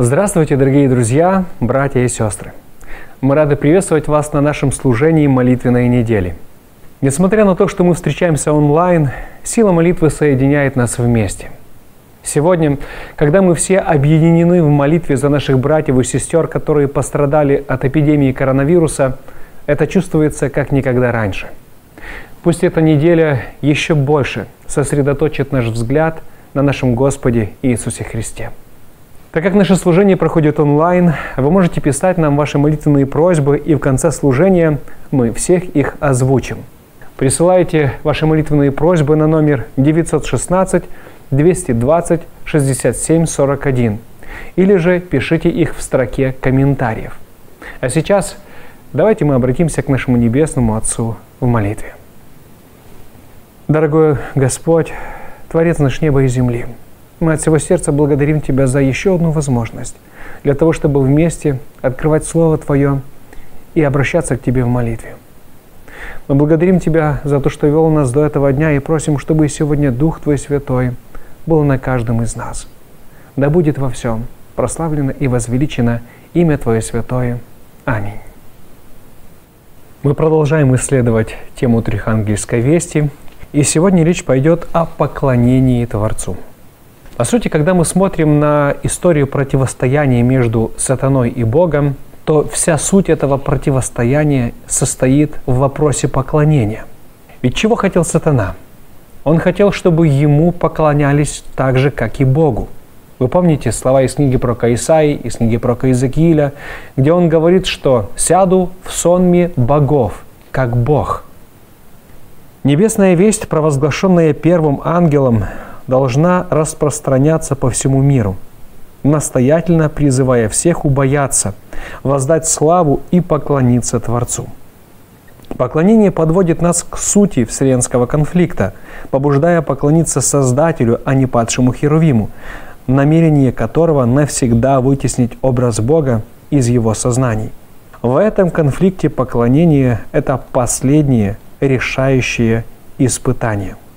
Здравствуйте, дорогие друзья, братья и сестры. Мы рады приветствовать вас на нашем служении молитвенной недели. Несмотря на то, что мы встречаемся онлайн, сила молитвы соединяет нас вместе. Сегодня, когда мы все объединены в молитве за наших братьев и сестер, которые пострадали от эпидемии коронавируса, это чувствуется как никогда раньше. Пусть эта неделя еще больше сосредоточит наш взгляд на нашем Господе Иисусе Христе. Так как наше служение проходит онлайн, вы можете писать нам ваши молитвенные просьбы, и в конце служения мы всех их озвучим. Присылайте ваши молитвенные просьбы на номер 916 220 67 41 или же пишите их в строке комментариев. А сейчас давайте мы обратимся к нашему Небесному Отцу в молитве. Дорогой Господь, Творец наш неба и земли – мы от всего сердца благодарим Тебя за еще одну возможность для того, чтобы вместе открывать Слово Твое и обращаться к Тебе в молитве. Мы благодарим Тебя за то, что вел нас до этого дня и просим, чтобы сегодня Дух Твой Святой был на каждом из нас. Да будет во всем прославлено и возвеличено имя Твое Святое. Аминь. Мы продолжаем исследовать тему Трихангельской вести, и сегодня речь пойдет о поклонении Творцу – по сути, когда мы смотрим на историю противостояния между сатаной и Богом, то вся суть этого противостояния состоит в вопросе поклонения. Ведь чего хотел сатана? Он хотел, чтобы ему поклонялись так же, как и Богу. Вы помните слова из книги про Исаии, из книги про Иезекииля, где он говорит, что «сяду в сонме богов, как Бог». Небесная весть, провозглашенная первым ангелом, должна распространяться по всему миру, настоятельно призывая всех убояться, воздать славу и поклониться Творцу. Поклонение подводит нас к сути вселенского конфликта, побуждая поклониться Создателю, а не падшему Херувиму, намерение которого навсегда вытеснить образ Бога из его сознаний. В этом конфликте поклонение – это последнее решающее испытание –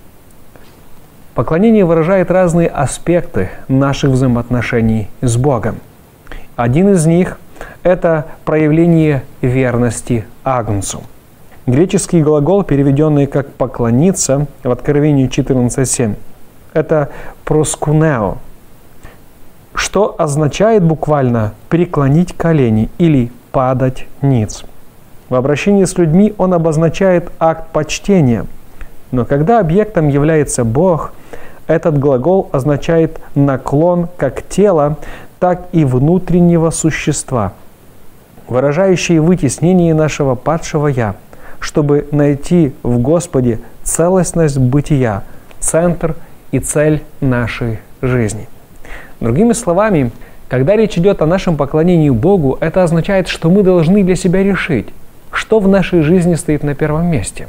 Поклонение выражает разные аспекты наших взаимоотношений с Богом. Один из них – это проявление верности Агнцу. Греческий глагол, переведенный как «поклониться» в Откровении 14.7, это «проскунео», что означает буквально «преклонить колени» или «падать ниц». В обращении с людьми он обозначает акт почтения. Но когда объектом является Бог – этот глагол означает наклон как тела, так и внутреннего существа, выражающий вытеснение нашего падшего «я», чтобы найти в Господе целостность бытия, центр и цель нашей жизни. Другими словами, когда речь идет о нашем поклонении Богу, это означает, что мы должны для себя решить, что в нашей жизни стоит на первом месте.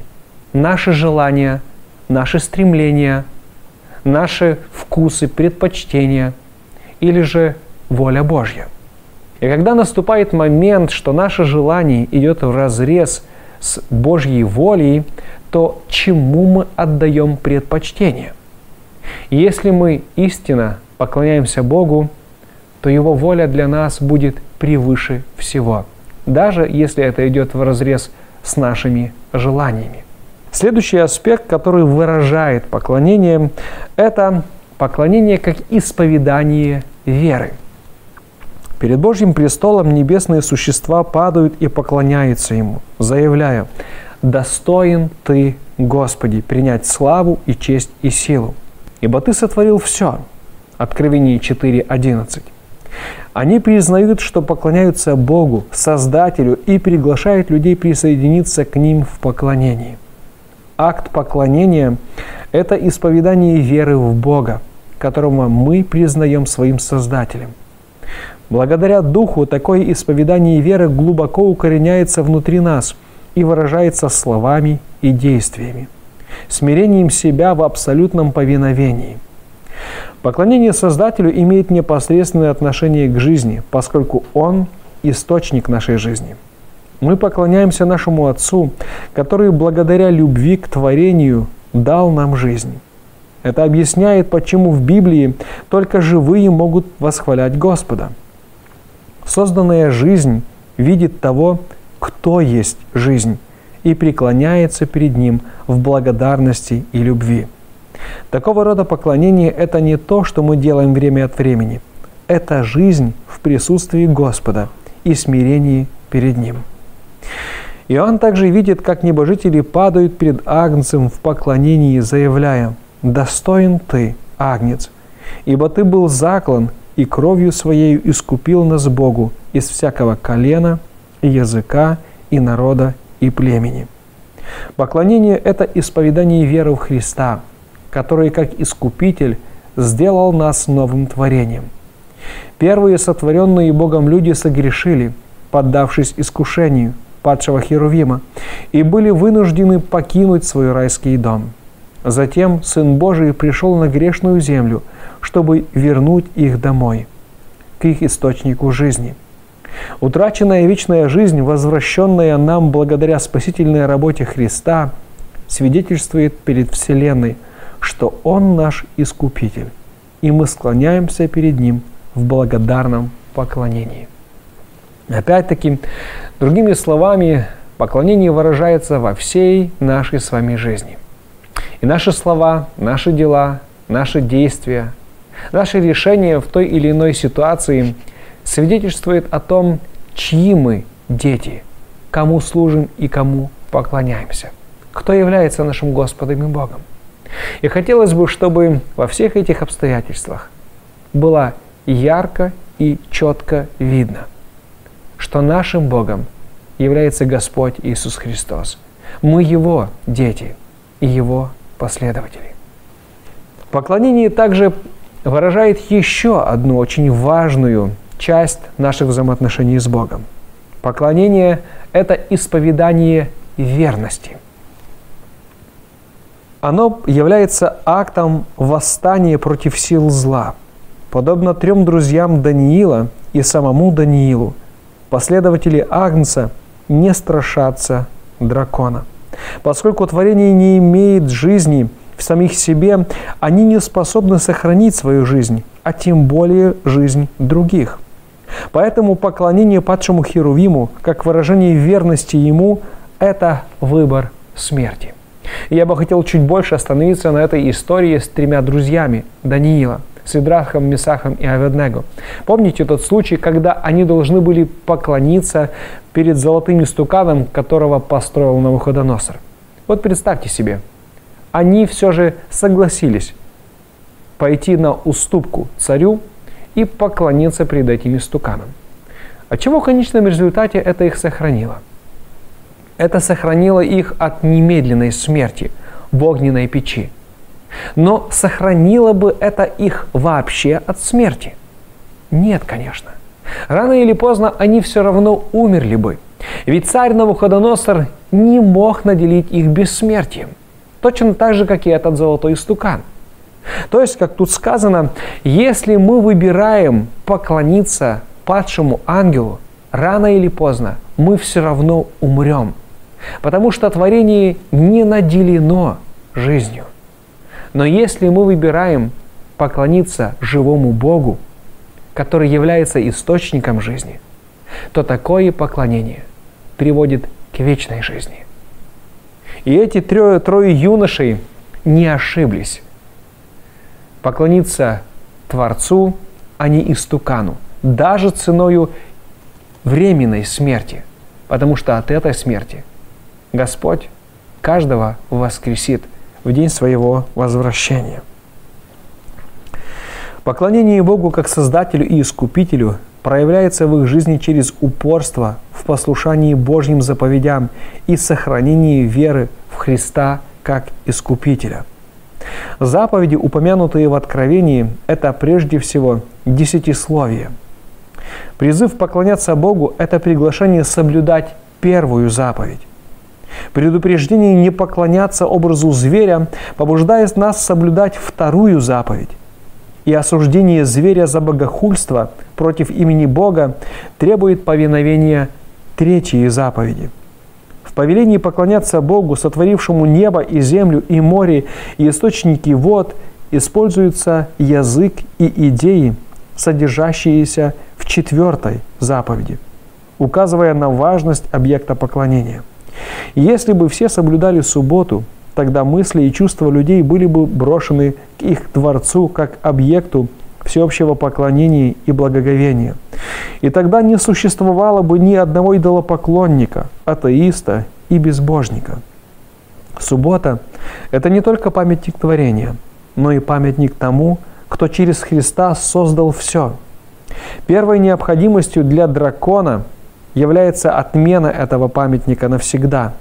Наши желания, наши стремления, наши вкусы, предпочтения или же воля Божья. И когда наступает момент, что наше желание идет в разрез с Божьей волей, то чему мы отдаем предпочтение? если мы истинно поклоняемся Богу, то Его воля для нас будет превыше всего, даже если это идет в разрез с нашими желаниями. Следующий аспект, который выражает поклонение, это поклонение как исповедание веры. Перед Божьим престолом небесные существа падают и поклоняются Ему, заявляя, «Достоин Ты, Господи, принять славу и честь и силу, ибо Ты сотворил все». Откровение 4.11. Они признают, что поклоняются Богу, Создателю, и приглашают людей присоединиться к ним в поклонении акт поклонения – это исповедание веры в Бога, которого мы признаем своим Создателем. Благодаря Духу такое исповедание веры глубоко укореняется внутри нас и выражается словами и действиями, смирением себя в абсолютном повиновении. Поклонение Создателю имеет непосредственное отношение к жизни, поскольку Он – источник нашей жизни – мы поклоняемся нашему Отцу, который благодаря любви к творению дал нам жизнь. Это объясняет, почему в Библии только живые могут восхвалять Господа. Созданная жизнь видит того, кто есть жизнь, и преклоняется перед Ним в благодарности и любви. Такого рода поклонение – это не то, что мы делаем время от времени. Это жизнь в присутствии Господа и смирении перед Ним. Иоанн также видит, как небожители падают перед Агнцем в поклонении, заявляя «Достоин ты, Агнец, ибо ты был заклан и кровью своей искупил нас Богу из всякого колена, и языка, и народа, и племени». Поклонение – это исповедание веры в Христа, который, как Искупитель, сделал нас новым творением. Первые сотворенные Богом люди согрешили, поддавшись искушению – падшего Херувима, и были вынуждены покинуть свой райский дом. Затем Сын Божий пришел на грешную землю, чтобы вернуть их домой, к их источнику жизни. Утраченная вечная жизнь, возвращенная нам благодаря спасительной работе Христа, свидетельствует перед Вселенной, что Он наш Искупитель, и мы склоняемся перед Ним в благодарном поклонении. Опять-таки, другими словами, поклонение выражается во всей нашей с вами жизни. И наши слова, наши дела, наши действия, наши решения в той или иной ситуации свидетельствуют о том, чьи мы дети, кому служим и кому поклоняемся, кто является нашим Господом и Богом. И хотелось бы, чтобы во всех этих обстоятельствах было ярко и четко видно, что нашим Богом является Господь Иисус Христос. Мы Его дети и Его последователи. Поклонение также выражает еще одну очень важную часть наших взаимоотношений с Богом. Поклонение – это исповедание верности. Оно является актом восстания против сил зла. Подобно трем друзьям Даниила и самому Даниилу, Последователи Агнца не страшатся дракона. Поскольку творение не имеет жизни в самих себе, они не способны сохранить свою жизнь, а тем более жизнь других. Поэтому поклонение падшему Херувиму, как выражение верности ему, это выбор смерти. я бы хотел чуть больше остановиться на этой истории с тремя друзьями Даниила – с Идрахом, Месахом и Аведнего. Помните тот случай, когда они должны были поклониться перед золотым истуканом, которого построил Навуходоносор? Вот представьте себе, они все же согласились пойти на уступку царю и поклониться перед этим истуканом. От чего в конечном результате это их сохранило? Это сохранило их от немедленной смерти в огненной печи – но сохранило бы это их вообще от смерти? Нет, конечно. Рано или поздно они все равно умерли бы. Ведь царь Навуходоносор не мог наделить их бессмертием. Точно так же, как и этот золотой стукан. То есть, как тут сказано, если мы выбираем поклониться падшему ангелу, рано или поздно мы все равно умрем. Потому что творение не наделено жизнью. Но если мы выбираем поклониться живому Богу, который является источником жизни, то такое поклонение приводит к вечной жизни. И эти трое, трое юношей не ошиблись. Поклониться Творцу, а не истукану, даже ценою временной смерти, потому что от этой смерти Господь каждого воскресит в день своего возвращения. Поклонение Богу как Создателю и Искупителю проявляется в их жизни через упорство в послушании Божьим заповедям и сохранении веры в Христа как Искупителя. Заповеди, упомянутые в Откровении, это прежде всего десятисловие. Призыв поклоняться Богу – это приглашение соблюдать первую заповедь. Предупреждение не поклоняться образу зверя побуждает нас соблюдать вторую заповедь. И осуждение зверя за богохульство против имени Бога требует повиновения третьей заповеди. В повелении поклоняться Богу, сотворившему небо и землю и море и источники вод, используется язык и идеи, содержащиеся в четвертой заповеди, указывая на важность объекта поклонения. Если бы все соблюдали субботу, тогда мысли и чувства людей были бы брошены к их Творцу как объекту всеобщего поклонения и благоговения. И тогда не существовало бы ни одного идолопоклонника, атеиста и безбожника. Суббота – это не только памятник творения, но и памятник тому, кто через Христа создал все. Первой необходимостью для дракона является отмена этого памятника навсегда.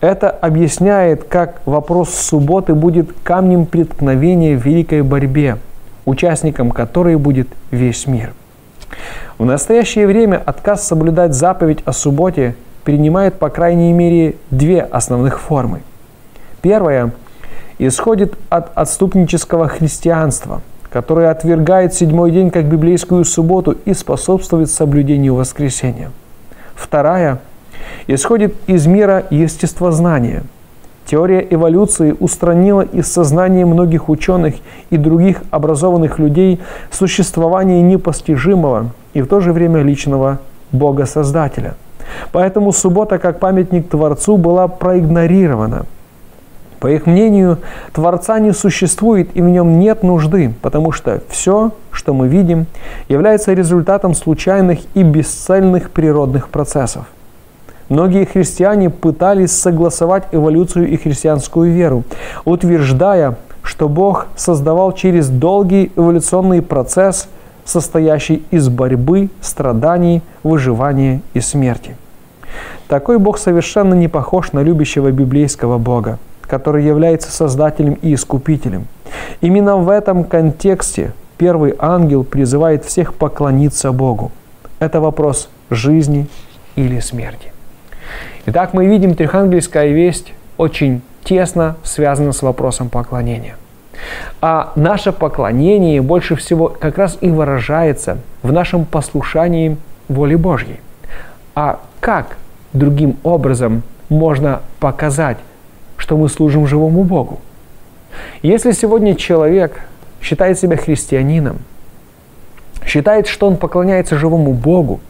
Это объясняет, как вопрос субботы будет камнем преткновения в великой борьбе, участником которой будет весь мир. В настоящее время отказ соблюдать заповедь о субботе принимает по крайней мере две основных формы. Первая исходит от отступнического христианства, которое отвергает седьмой день как библейскую субботу и способствует соблюдению воскресения. Вторая исходит из мира естествознания. Теория эволюции устранила из сознания многих ученых и других образованных людей существование непостижимого и в то же время личного Бога-Создателя. Поэтому суббота как памятник Творцу была проигнорирована – по их мнению, Творца не существует и в нем нет нужды, потому что все, что мы видим, является результатом случайных и бесцельных природных процессов. Многие христиане пытались согласовать эволюцию и христианскую веру, утверждая, что Бог создавал через долгий эволюционный процесс, состоящий из борьбы, страданий, выживания и смерти. Такой Бог совершенно не похож на любящего библейского Бога который является Создателем и Искупителем. Именно в этом контексте первый ангел призывает всех поклониться Богу. Это вопрос жизни или смерти. Итак, мы видим, трехангельская весть очень тесно связана с вопросом поклонения. А наше поклонение больше всего как раз и выражается в нашем послушании воле Божьей. А как другим образом можно показать что мы служим живому Богу. Если сегодня человек считает себя христианином, считает, что он поклоняется живому Богу,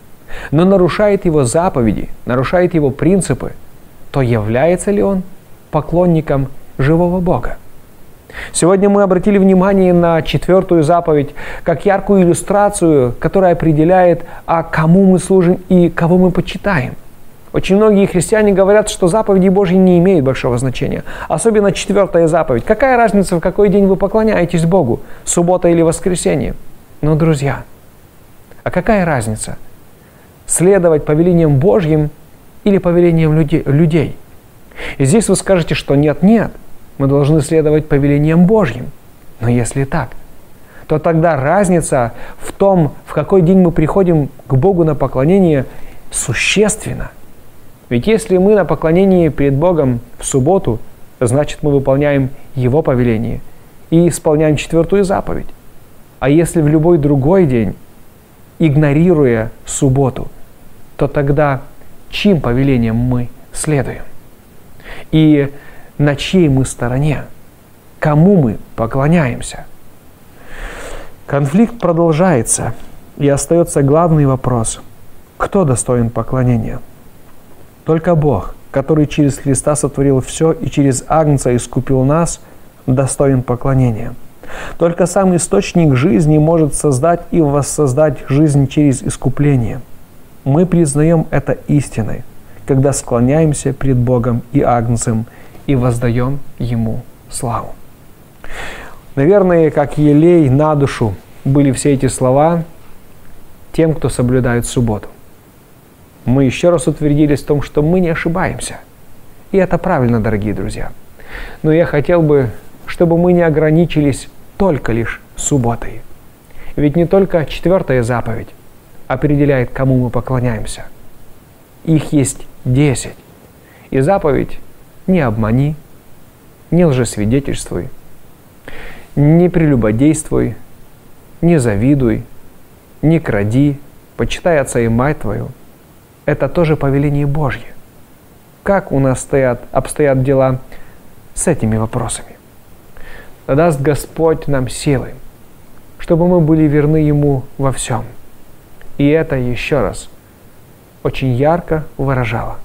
но нарушает его заповеди, нарушает его принципы, то является ли он поклонником живого Бога? Сегодня мы обратили внимание на четвертую заповедь как яркую иллюстрацию, которая определяет, а кому мы служим и кого мы почитаем – очень многие христиане говорят, что заповеди Божьи не имеют большого значения. Особенно четвертая заповедь. Какая разница, в какой день вы поклоняетесь Богу? Суббота или воскресенье? Но, друзья, а какая разница? Следовать повелениям Божьим или повелениям людей? И здесь вы скажете, что нет, нет, мы должны следовать повелениям Божьим. Но если так, то тогда разница в том, в какой день мы приходим к Богу на поклонение, существенна. Ведь если мы на поклонении перед Богом в субботу, значит мы выполняем Его повеление и исполняем четвертую заповедь. А если в любой другой день, игнорируя субботу, то тогда чьим повелением мы следуем? И на чьей мы стороне? Кому мы поклоняемся? Конфликт продолжается, и остается главный вопрос – кто достоин поклонения – только Бог, который через Христа сотворил все и через Агнца искупил нас, достоин поклонения. Только сам источник жизни может создать и воссоздать жизнь через искупление. Мы признаем это истиной, когда склоняемся пред Богом и Агнцем и воздаем Ему славу. Наверное, как елей на душу были все эти слова тем, кто соблюдает субботу мы еще раз утвердились в том, что мы не ошибаемся. И это правильно, дорогие друзья. Но я хотел бы, чтобы мы не ограничились только лишь субботой. Ведь не только четвертая заповедь определяет, кому мы поклоняемся. Их есть десять. И заповедь «не обмани», «не лжесвидетельствуй», «не прелюбодействуй», «не завидуй», «не кради», «почитай отца и мать твою», это тоже повеление Божье. Как у нас стоят, обстоят дела с этими вопросами? Да даст Господь нам силы, чтобы мы были верны Ему во всем. И это еще раз очень ярко выражало,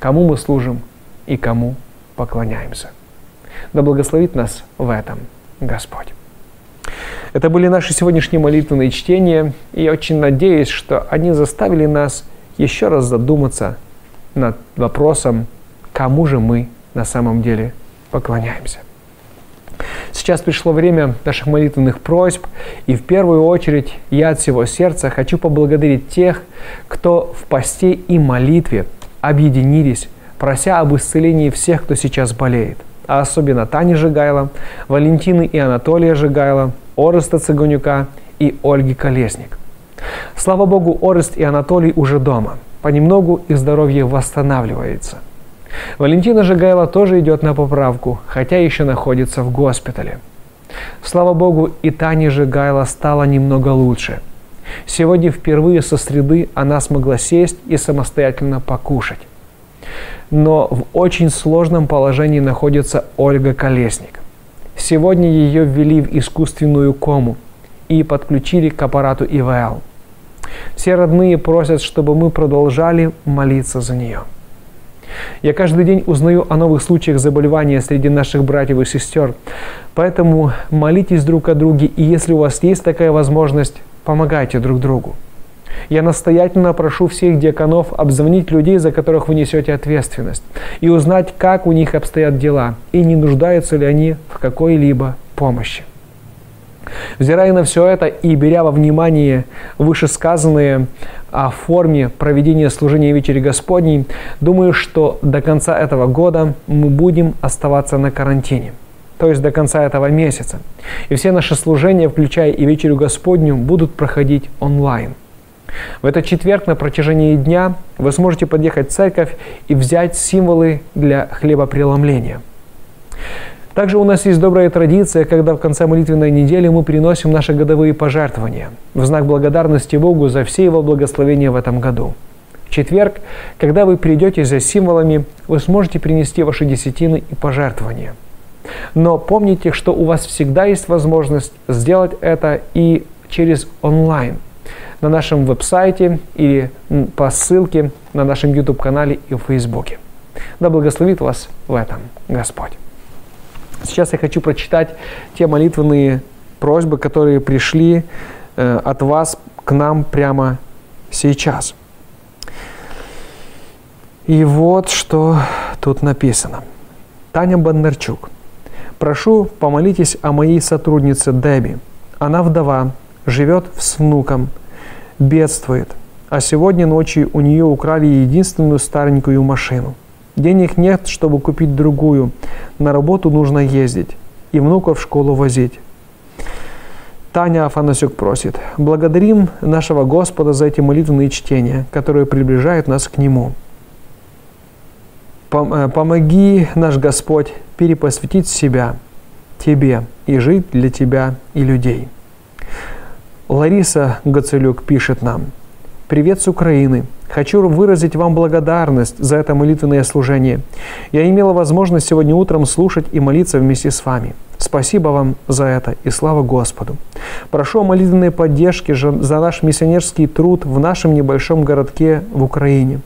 кому мы служим и кому поклоняемся. Да благословит нас в этом Господь. Это были наши сегодняшние молитвенные чтения, и я очень надеюсь, что они заставили нас еще раз задуматься над вопросом, кому же мы на самом деле поклоняемся. Сейчас пришло время наших молитвенных просьб, и в первую очередь я от всего сердца хочу поблагодарить тех, кто в посте и молитве объединились, прося об исцелении всех, кто сейчас болеет, а особенно Тани Жигайло, Валентины и Анатолия Жигайло, Ореста Цыганюка и Ольги Колесник. Слава Богу, Орест и Анатолий уже дома. Понемногу их здоровье восстанавливается – Валентина Жигайла тоже идет на поправку, хотя еще находится в госпитале. Слава Богу, и Таня Жигайла стала немного лучше. Сегодня впервые со среды она смогла сесть и самостоятельно покушать. Но в очень сложном положении находится Ольга Колесник. Сегодня ее ввели в искусственную кому и подключили к аппарату ИВЛ. Все родные просят, чтобы мы продолжали молиться за нее. Я каждый день узнаю о новых случаях заболевания среди наших братьев и сестер. Поэтому молитесь друг о друге, и если у вас есть такая возможность, помогайте друг другу. Я настоятельно прошу всех диаконов обзвонить людей, за которых вы несете ответственность, и узнать, как у них обстоят дела, и не нуждаются ли они в какой-либо помощи. Взирая на все это и беря во внимание вышесказанные о форме проведения служения вечери Господней, думаю, что до конца этого года мы будем оставаться на карантине, то есть до конца этого месяца. И все наши служения, включая и вечерю Господню, будут проходить онлайн. В этот четверг на протяжении дня вы сможете подъехать в церковь и взять символы для хлебопреломления – также у нас есть добрая традиция, когда в конце молитвенной недели мы приносим наши годовые пожертвования в знак благодарности Богу за все Его благословения в этом году. В четверг, когда вы придете за символами, вы сможете принести ваши десятины и пожертвования. Но помните, что у вас всегда есть возможность сделать это и через онлайн на нашем веб-сайте или по ссылке на нашем YouTube-канале и в Фейсбуке. Да благословит вас в этом Господь. Сейчас я хочу прочитать те молитвенные просьбы, которые пришли э, от вас к нам прямо сейчас. И вот что тут написано. Таня Бондарчук. Прошу, помолитесь о моей сотруднице Деби. Она вдова, живет с внуком, бедствует. А сегодня ночью у нее украли единственную старенькую машину. Денег нет, чтобы купить другую. На работу нужно ездить и внуков в школу возить. Таня Афанасюк просит, благодарим нашего Господа за эти молитвенные чтения, которые приближают нас к Нему. Э, помоги, наш Господь, перепосвятить себя Тебе и жить для Тебя и людей. Лариса Гацелюк пишет нам, «Привет с Украины. Хочу выразить вам благодарность за это молитвенное служение. Я имела возможность сегодня утром слушать и молиться вместе с вами. Спасибо вам за это и слава Господу. Прошу о молитвенной поддержке за наш миссионерский труд в нашем небольшом городке в Украине.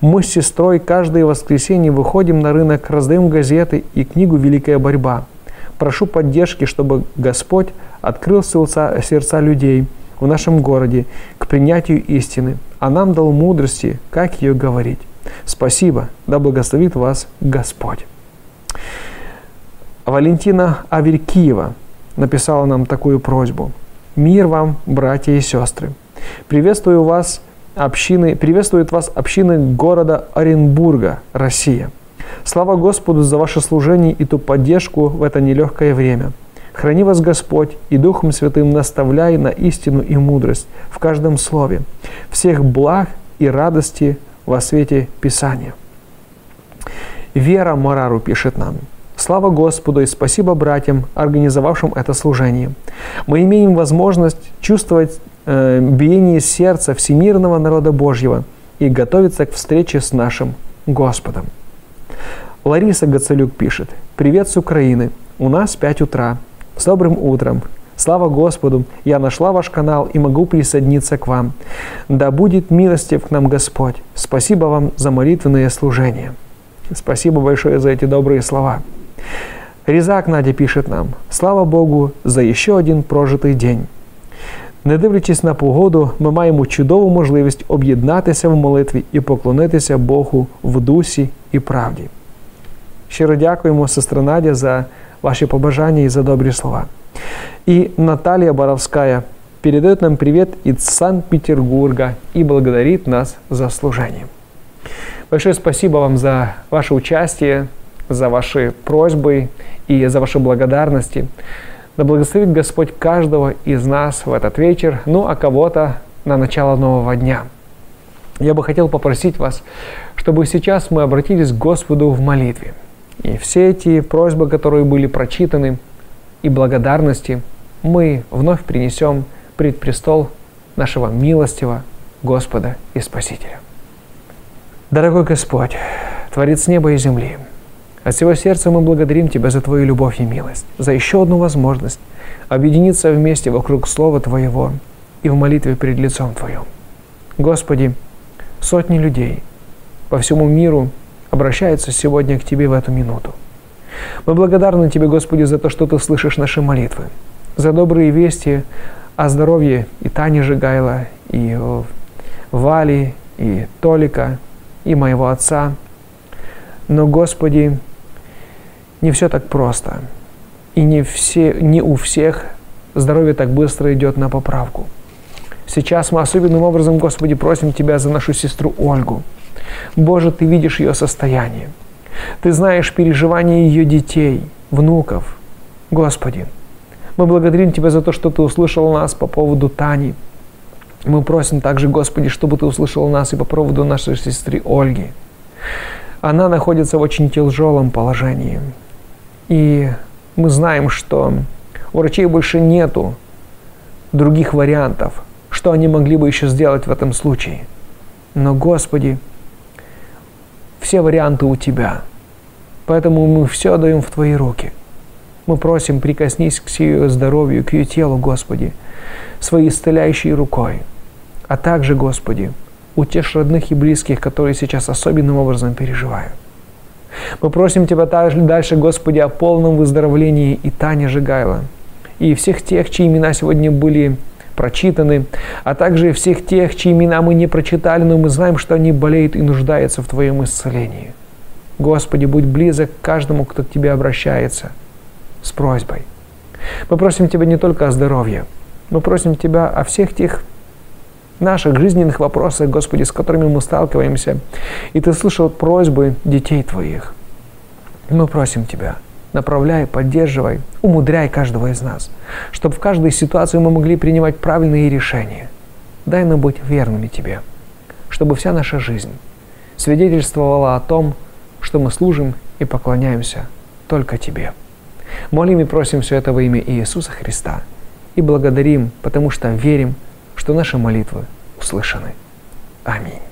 Мы с сестрой каждое воскресенье выходим на рынок, раздаем газеты и книгу «Великая борьба». Прошу поддержки, чтобы Господь открыл сердца, людей в нашем городе к принятию истины – а нам дал мудрости, как ее говорить. Спасибо, да благословит вас Господь. Валентина Аверкиева написала нам такую просьбу. Мир вам, братья и сестры. Приветствую вас, общины, приветствует вас общины города Оренбурга, Россия. Слава Господу за ваше служение и ту поддержку в это нелегкое время – Храни вас Господь и Духом Святым наставляй на истину и мудрость в каждом слове, всех благ и радости во свете Писания. Вера Марару пишет нам. Слава Господу и спасибо братьям, организовавшим это служение. Мы имеем возможность чувствовать э, биение сердца всемирного народа Божьего и готовиться к встрече с нашим Господом. Лариса Гацелюк пишет. Привет с Украины. У нас 5 утра. С добрым утром! Слава Господу, я нашла ваш канал и могу присоединиться к вам. Да будет милостив к нам Господь. Спасибо вам за молитвенное служение. Спасибо большое за эти добрые слова. Різак Надя пишет нам: Слава Богу, за ще один прожитий день. Не дивлячись на погоду, ми маємо чудову можливість об'єднатися в молитві і поклонитися Богу в дусі і правді. Щиро дякуємо, сестра Надя, за ваши побажания и за добрые слова. И Наталья Боровская передает нам привет из Санкт-Петербурга и благодарит нас за служение. Большое спасибо вам за ваше участие, за ваши просьбы и за ваши благодарности. Да благословит Господь каждого из нас в этот вечер, ну а кого-то на начало нового дня. Я бы хотел попросить вас, чтобы сейчас мы обратились к Господу в молитве – и все эти просьбы, которые были прочитаны, и благодарности мы вновь принесем пред престол нашего милостивого Господа и Спасителя. Дорогой Господь, Творец неба и земли, от всего сердца мы благодарим Тебя за Твою любовь и милость, за еще одну возможность объединиться вместе вокруг Слова Твоего и в молитве перед лицом Твоим. Господи, сотни людей по всему миру обращаются сегодня к Тебе в эту минуту. Мы благодарны Тебе, Господи, за то, что Ты слышишь наши молитвы, за добрые вести о здоровье и Тани Жигайла, и Вали, и Толика, и моего отца. Но, Господи, не все так просто. И не, все, не у всех здоровье так быстро идет на поправку. Сейчас мы особенным образом, Господи, просим Тебя за нашу сестру Ольгу – Боже, Ты видишь ее состояние. Ты знаешь переживания ее детей, внуков. Господи, мы благодарим Тебя за то, что Ты услышал нас по поводу Тани. Мы просим также, Господи, чтобы Ты услышал нас и по поводу нашей сестры Ольги. Она находится в очень тяжелом положении. И мы знаем, что у врачей больше нету других вариантов, что они могли бы еще сделать в этом случае. Но, Господи, все варианты у Тебя. Поэтому мы все даем в Твои руки. Мы просим, прикоснись к ее здоровью, к ее телу, Господи, своей исцеляющей рукой. А также, Господи, утешь родных и близких, которые сейчас особенным образом переживают. Мы просим Тебя также дальше, Господи, о полном выздоровлении и Тани Жигайла, и всех тех, чьи имена сегодня были прочитаны, а также всех тех, чьи имена мы не прочитали, но мы знаем, что они болеют и нуждаются в Твоем исцелении. Господи, будь близок к каждому, кто к Тебе обращается с просьбой. Мы просим Тебя не только о здоровье, мы просим Тебя о всех тех наших жизненных вопросах, Господи, с которыми мы сталкиваемся. И Ты слышал просьбы детей Твоих. Мы просим Тебя – направляй, поддерживай, умудряй каждого из нас, чтобы в каждой ситуации мы могли принимать правильные решения. Дай нам быть верными Тебе, чтобы вся наша жизнь свидетельствовала о том, что мы служим и поклоняемся только Тебе. Молим и просим все это во имя Иисуса Христа и благодарим, потому что верим, что наши молитвы услышаны. Аминь.